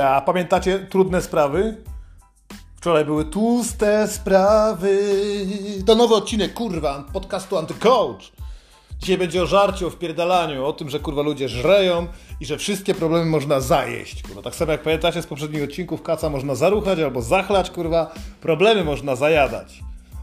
A pamiętacie trudne sprawy? Wczoraj były tłuste sprawy. To nowy odcinek, kurwa, podcastu Antycoach. Dzisiaj będzie o żarciu, o wpierdalaniu, o tym, że kurwa ludzie żreją i że wszystkie problemy można zajeść. Kurwa. Tak samo jak pamiętacie z poprzednich odcinków, kaca można zaruchać albo zachlać, kurwa. Problemy można zajadać.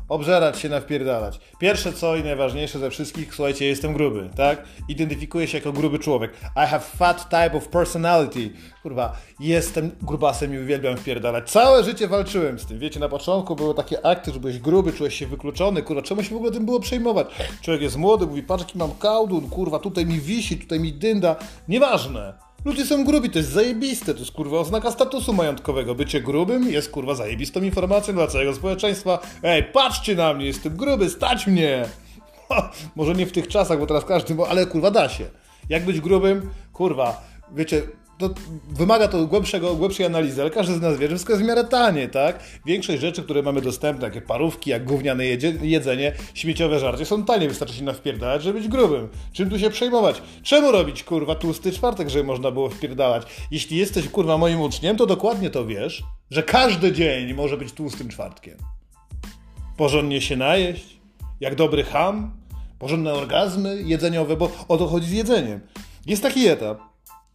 Obżerać się, nawpierdalać. Pierwsze co i najważniejsze ze wszystkich, słuchajcie, jestem gruby, tak? Identyfikuję się jako gruby człowiek. I have fat type of personality. Kurwa, jestem grubasem i uwielbiam wpierdalać. Całe życie walczyłem z tym. Wiecie, na początku były takie akty, że byłeś gruby, czułeś się wykluczony. Kurwa, czemu się w ogóle tym było przejmować? Człowiek jest młody, mówi, patrz jaki mam kałdun, kurwa, tutaj mi wisi, tutaj mi dynda. Nieważne. Ludzie są grubi, to jest zajebiste, to jest kurwa oznaka statusu majątkowego. Bycie grubym jest kurwa zajebistą informacją dla całego społeczeństwa. Ej, patrzcie na mnie, jestem gruby, stać mnie! Może nie w tych czasach, bo teraz każdy, ale kurwa da się. Jak być grubym? Kurwa, wiecie, to wymaga to głębszego, głębszej analizy, ale każdy z nas wie, że wszystko jest w miarę tanie, tak? Większość rzeczy, które mamy dostępne, jak parówki, jak gówniane jedzenie, śmieciowe żarcie, są tanie, wystarczy się nawpierdalać, żeby być grubym. Czym tu się przejmować? Czemu robić, kurwa, tłusty czwartek, żeby można było wpierdalać? Jeśli jesteś, kurwa, moim uczniem, to dokładnie to wiesz, że każdy dzień może być tłustym czwartkiem. Porządnie się najeść, jak dobry ham, porządne orgazmy jedzeniowe, bo o to chodzi z jedzeniem. Jest taki etap,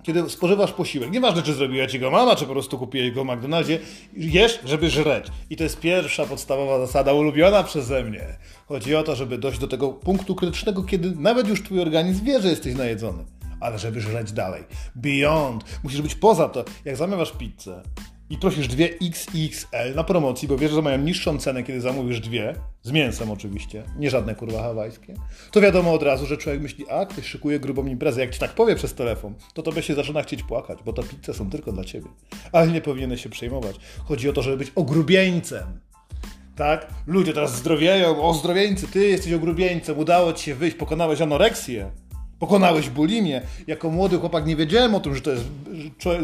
kiedy spożywasz posiłek, nieważne czy zrobiła ci go mama, czy po prostu kupiłeś go w McDonaldzie, jesz, żeby żreć. I to jest pierwsza podstawowa zasada ulubiona przeze mnie. Chodzi o to, żeby dojść do tego punktu krytycznego, kiedy nawet już twój organizm wie, że jesteś najedzony. Ale żeby żreć dalej. Beyond. Musisz być poza to. Jak zamawiasz pizzę, i prosisz dwie XXL na promocji, bo wiesz, że mają niższą cenę, kiedy zamówisz dwie, z mięsem oczywiście, nie żadne kurwa hawajskie, to wiadomo od razu, że człowiek myśli, a ktoś szykuje grubą imprezę. Jak ci tak powie przez telefon, to tobie się zaczyna chcieć płakać, bo te pizze są tylko dla ciebie. Ale nie powinieneś się przejmować. Chodzi o to, żeby być ogrubieńcem. Tak? Ludzie teraz zdrowieją, o zdrowieńcy, ty jesteś ogrubieńcem, udało ci się wyjść, pokonałeś anoreksję. Pokonałeś bulimię. Jako młody chłopak nie wiedziałem o tym, że to jest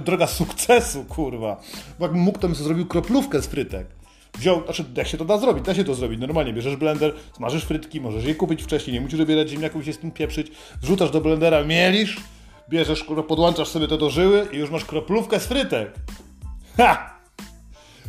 droga sukcesu, kurwa. Bo jakbym mógł, to bym sobie zrobił kroplówkę z frytek. Wziął, znaczy jak się to da zrobić? Da się to zrobić. Normalnie bierzesz blender, smażysz frytki, możesz je kupić wcześniej, nie musisz wybierać ziemniaków i się z tym pieprzyć. Wrzucasz do blendera, mielisz, bierzesz, podłączasz sobie to do żyły i już masz kroplówkę z frytek. Ha!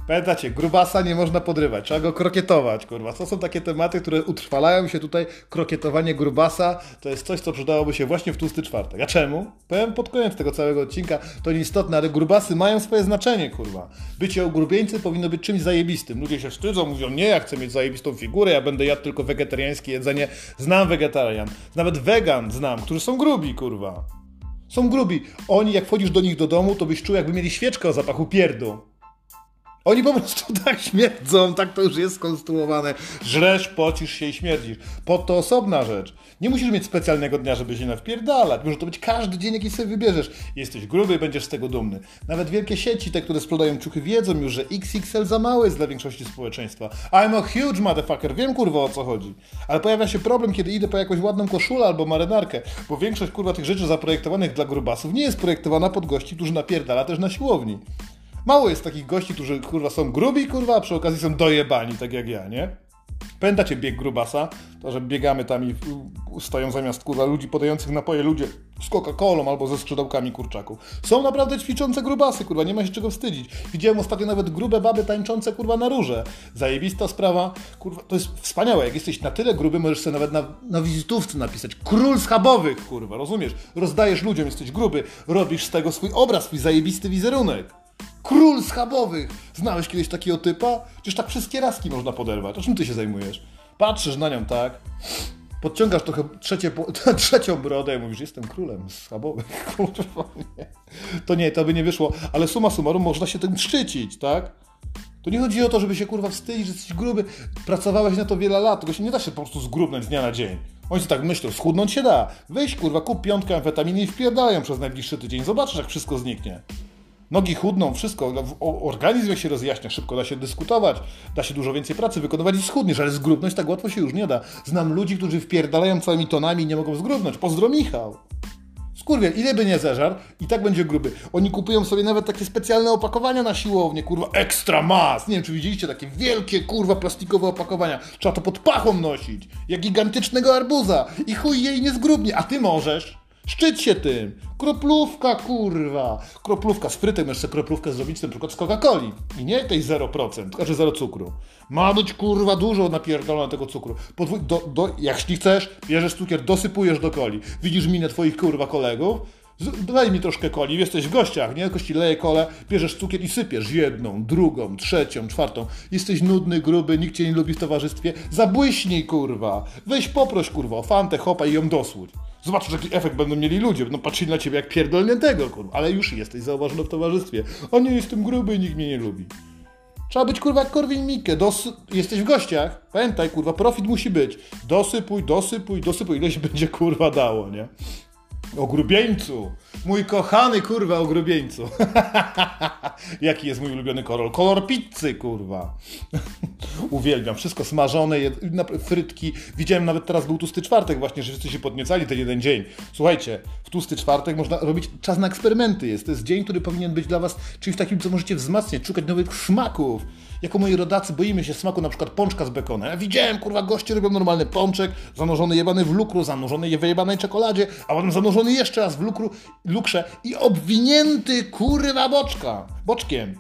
Pamiętacie, grubasa nie można podrywać, trzeba go krokietować, kurwa. To są takie tematy, które utrwalają się tutaj. Krokietowanie grubasa to jest coś, co przydałoby się właśnie w tłusty czwartek. A czemu? Powiem pod koniec tego całego odcinka, to nieistotne, ale grubasy mają swoje znaczenie, kurwa. Bycie ogrubieńcy powinno być czymś zajebistym. Ludzie się wstydzą, mówią, nie, ja chcę mieć zajebistą figurę, ja będę jadł tylko wegetariańskie jedzenie. Znam wegetarian, nawet wegan znam, którzy są grubi, kurwa. Są grubi. Oni, jak wchodzisz do nich do domu, to byś czuł, jakby mieli świeczkę o zapachu pierdu. Oni po prostu tak śmierdzą, tak to już jest skonstruowane. Żresz, pocisz się i śmierdzisz. Po to osobna rzecz. Nie musisz mieć specjalnego dnia, żeby się nawpierdalać. Może to być każdy dzień, jaki sobie wybierzesz. Jesteś gruby i będziesz z tego dumny. Nawet wielkie sieci, te, które sprzedają ciuchy, wiedzą już, że XXL za mały jest dla większości społeczeństwa. I'm a huge motherfucker. Wiem, kurwa, o co chodzi. Ale pojawia się problem, kiedy idę po jakąś ładną koszulę albo marynarkę, bo większość, kurwa, tych rzeczy zaprojektowanych dla grubasów nie jest projektowana pod gości, którzy napierdala też na siłowni. Mało jest takich gości, którzy kurwa są grubi, kurwa, a przy okazji są dojebani, tak jak ja, nie? Pamiętacie bieg grubasa? To, że biegamy tam i stoją zamiast kurwa ludzi podających napoje ludzie z Coca-Colą albo ze skrzydełkami kurczaków. Są naprawdę ćwiczące grubasy, kurwa, nie ma się czego wstydzić. Widziałem ostatnio nawet grube baby tańczące, kurwa, na róże. Zajebista sprawa, kurwa, to jest wspaniałe. Jak jesteś na tyle gruby, możesz sobie nawet na, na wizytówce napisać król schabowych, kurwa, rozumiesz? Rozdajesz ludziom, jesteś gruby, robisz z tego swój obraz, swój zajebisty wizerunek. Król schabowych! Znałeś kiedyś takiego typa? Przecież tak wszystkie raski można poderwać. O czym ty się zajmujesz? Patrzysz na nią, tak? Podciągasz trochę trzecie, trzecią brodę i mówisz, jestem królem schabowych. Kurwa, nie. To nie, to by nie wyszło. Ale suma summarum można się tym szczycić, tak? To nie chodzi o to, żeby się kurwa wstydzić, że jesteś gruby. Pracowałeś na to wiele lat, tego się nie da się po prostu zgrubnąć z dnia na dzień. Oni tak myślą, schudnąć się da. Weź kurwa, kup piątkę amfetaminy i wpiadają przez najbliższy tydzień. Zobaczysz, jak wszystko zniknie. Nogi chudną, wszystko, organizm się rozjaśnia, szybko da się dyskutować, da się dużo więcej pracy wykonywać i schudniesz, ale zgrubnąć tak łatwo się już nie da. Znam ludzi, którzy wpierdalają całymi tonami i nie mogą zgrubnąć. Pozdro Michał. Skurwiel, ile by nie zeżar, i tak będzie gruby. Oni kupują sobie nawet takie specjalne opakowania na siłownię, kurwa, extra mass. Nie wiem, czy widzieliście takie wielkie, kurwa, plastikowe opakowania. Trzeba to pod pachą nosić, jak gigantycznego arbuza. I chuj jej nie zgrubnie, a ty możesz. Szczyć się tym. Kroplówka, kurwa. Kroplówka, sprytem jeszcze kroplówkę zrobić na przykład z Coca-Coli. I nie tej 0%, znaczy 0 cukru. Ma być, kurwa, dużo napierdolone tego cukru. Podwój, do, do, jak chcesz, bierzesz cukier, dosypujesz do coli. Widzisz minę twoich, kurwa, kolegów, Daj mi troszkę coli, jesteś w gościach, nie? Kości leje kole, bierzesz cukier i sypiesz jedną, drugą, trzecią, czwartą. Jesteś nudny, gruby, nikt cię nie lubi w towarzystwie. Zabłyśnij, kurwa. Weź poproś, kurwa, o fantę, hopa i ją dosłudź. Zobaczysz, jaki efekt będą mieli ludzie. Będą patrzyli na ciebie jak pierdolniętego, kurwa. Ale już jesteś zauważony w towarzystwie. O nie, jestem gruby i nikt mnie nie lubi. Trzeba być, kurwa, jak Korwin Mikke. Dosy... Jesteś w gościach. Pamiętaj, kurwa, profit musi być. Dosypuj, dosypuj, dosypuj. Ile się będzie, kurwa, dało, nie? Ogrubieńcu! Mój kochany, kurwa, ogrubieńcu. Jaki jest mój ulubiony kolor? Kolor pizzy, kurwa. Uwielbiam. Wszystko smażone, frytki. Widziałem nawet teraz był tłusty czwartek właśnie, że wszyscy się podniecali ten jeden dzień. Słuchajcie, w tłusty czwartek można robić czas na eksperymenty. Jest. To jest dzień, który powinien być dla was czymś takim, co możecie wzmacniać, szukać nowych smaków jako moi rodacy boimy się smaku na przykład pączka z bekona. Ja widziałem, kurwa, goście robią normalny pączek, zanurzony jebany w lukru, zanurzony w jebanej czekoladzie, a potem zanurzony jeszcze raz w lukru, lukrze i obwinięty, kurwa, boczka, boczkiem.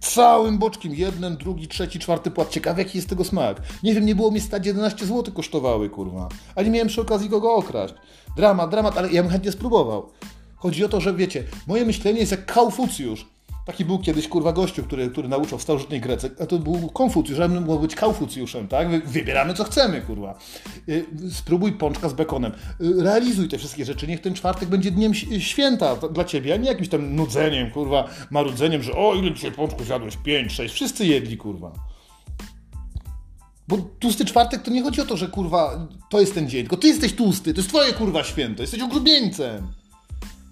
Całym boczkiem, jeden, drugi, trzeci, czwarty płat. Ciekawe jaki jest tego smak. Nie wiem, nie było mi stać 11 zł kosztowały, kurwa. A nie miałem przy okazji kogo okraść. Dramat, dramat, ale ja bym chętnie spróbował. Chodzi o to, że wiecie, moje myślenie jest jak Kaufucjusz. Taki był kiedyś kurwa gościu, który, który nauczał w starożytnej Grece, a to był Konfucjusz, ja bym mógł być Kaufucjuszem, tak? Wybieramy co chcemy, kurwa. Y, spróbuj pączka z bekonem. Y, realizuj te wszystkie rzeczy, niech ten czwartek będzie dniem święta dla ciebie, a nie jakimś tam nudzeniem, kurwa, marudzeniem, że o, ile dzisiaj pączku zjadłeś? Pięć, sześć, wszyscy jedli, kurwa. Bo tłusty czwartek to nie chodzi o to, że kurwa, to jest ten dzień, tylko ty jesteś tłusty, to jest twoje kurwa święto, jesteś ogrubieńcem.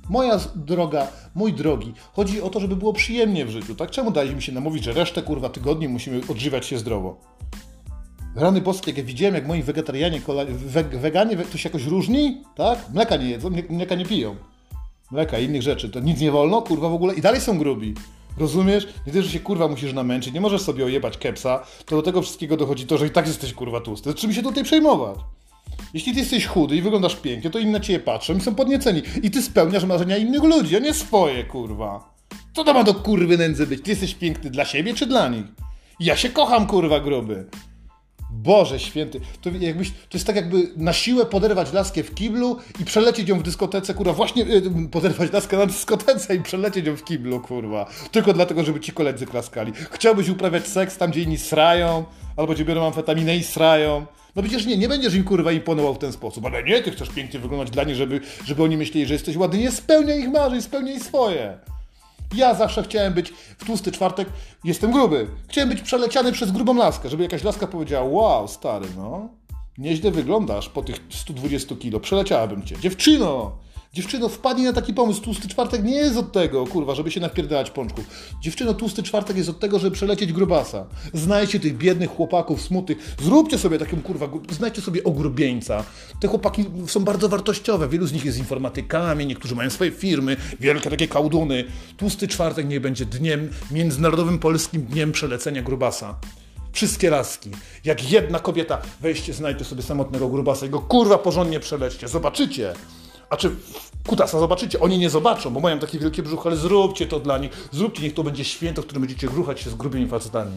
Moja droga, mój drogi, chodzi o to, żeby było przyjemnie w życiu, tak? Czemu dali mi się namówić, że resztę kurwa tygodni musimy odżywiać się zdrowo? Rany boskie, jak ja widziałem, jak moi wegetarianie, weganie, to się jakoś różni, tak? Mleka nie jedzą, mleka nie piją. Mleka i innych rzeczy, to nic nie wolno, kurwa w ogóle i dalej są grubi. Rozumiesz? Nie tylko, że się kurwa musisz namęczyć, nie możesz sobie ojebać kepsa, to do tego wszystkiego dochodzi to, że i tak jesteś kurwa tłusty. Czym się tutaj przejmować? Jeśli ty jesteś chudy i wyglądasz pięknie, to inni na ciebie patrzą i są podnieceni. I ty spełniasz marzenia innych ludzi, a nie swoje, kurwa. Co to ma do kurwy nędzy być? Ty jesteś piękny dla siebie czy dla nich? Ja się kocham, kurwa, gruby. Boże święty, to jakbyś, to jest tak jakby na siłę poderwać laskę w kiblu i przelecieć ją w dyskotece, kurwa, właśnie yy, poderwać laskę na dyskotece i przelecieć ją w kiblu, kurwa. Tylko dlatego, żeby ci koledzy klaskali. Chciałbyś uprawiać seks tam, gdzie inni srają, albo gdzie biorą amfetaminę i srają. No przecież nie, nie będziesz im kurwa imponował w ten sposób, ale nie, ty chcesz pięknie wyglądać dla nich, żeby, żeby oni myśleli, że jesteś ładny. Nie spełnia ich marzeń, spełnia ich swoje. Ja zawsze chciałem być w tłusty czwartek, jestem gruby. Chciałem być przeleciany przez grubą laskę, żeby jakaś laska powiedziała: Wow, stary, no, nieźle wyglądasz po tych 120 kilo, przeleciałabym cię. Dziewczyno, Dziewczyno, wpadnij na taki pomysł. Tłusty czwartek nie jest od tego, kurwa, żeby się napierdalać pączków. Dziewczyno, tłusty czwartek jest od tego, żeby przelecieć grubasa. Znajdźcie tych biednych chłopaków, smutnych. Zróbcie sobie taką, kurwa, znajdźcie sobie ogrubieńca. Te chłopaki są bardzo wartościowe. Wielu z nich jest informatykami, niektórzy mają swoje firmy, wielkie takie kałduny. Tłusty czwartek niech będzie dniem, międzynarodowym polskim dniem przelecenia grubasa wszystkie laski. Jak jedna kobieta, weźcie, znajdźcie sobie samotnego grubasa i go kurwa porządnie przelećcie. Zobaczycie. A czy kutasa zobaczycie? Oni nie zobaczą, bo mają takie wielkie brzuch, ale zróbcie to dla nich. Zróbcie, niech to będzie święto, w którym będziecie gruchać się z grubymi facetami.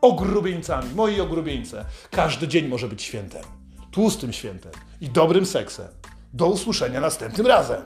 Ogrubieńcami, moi ogrubieńce. Każdy dzień może być świętem. Tłustym świętem i dobrym seksem. Do usłyszenia następnym razem.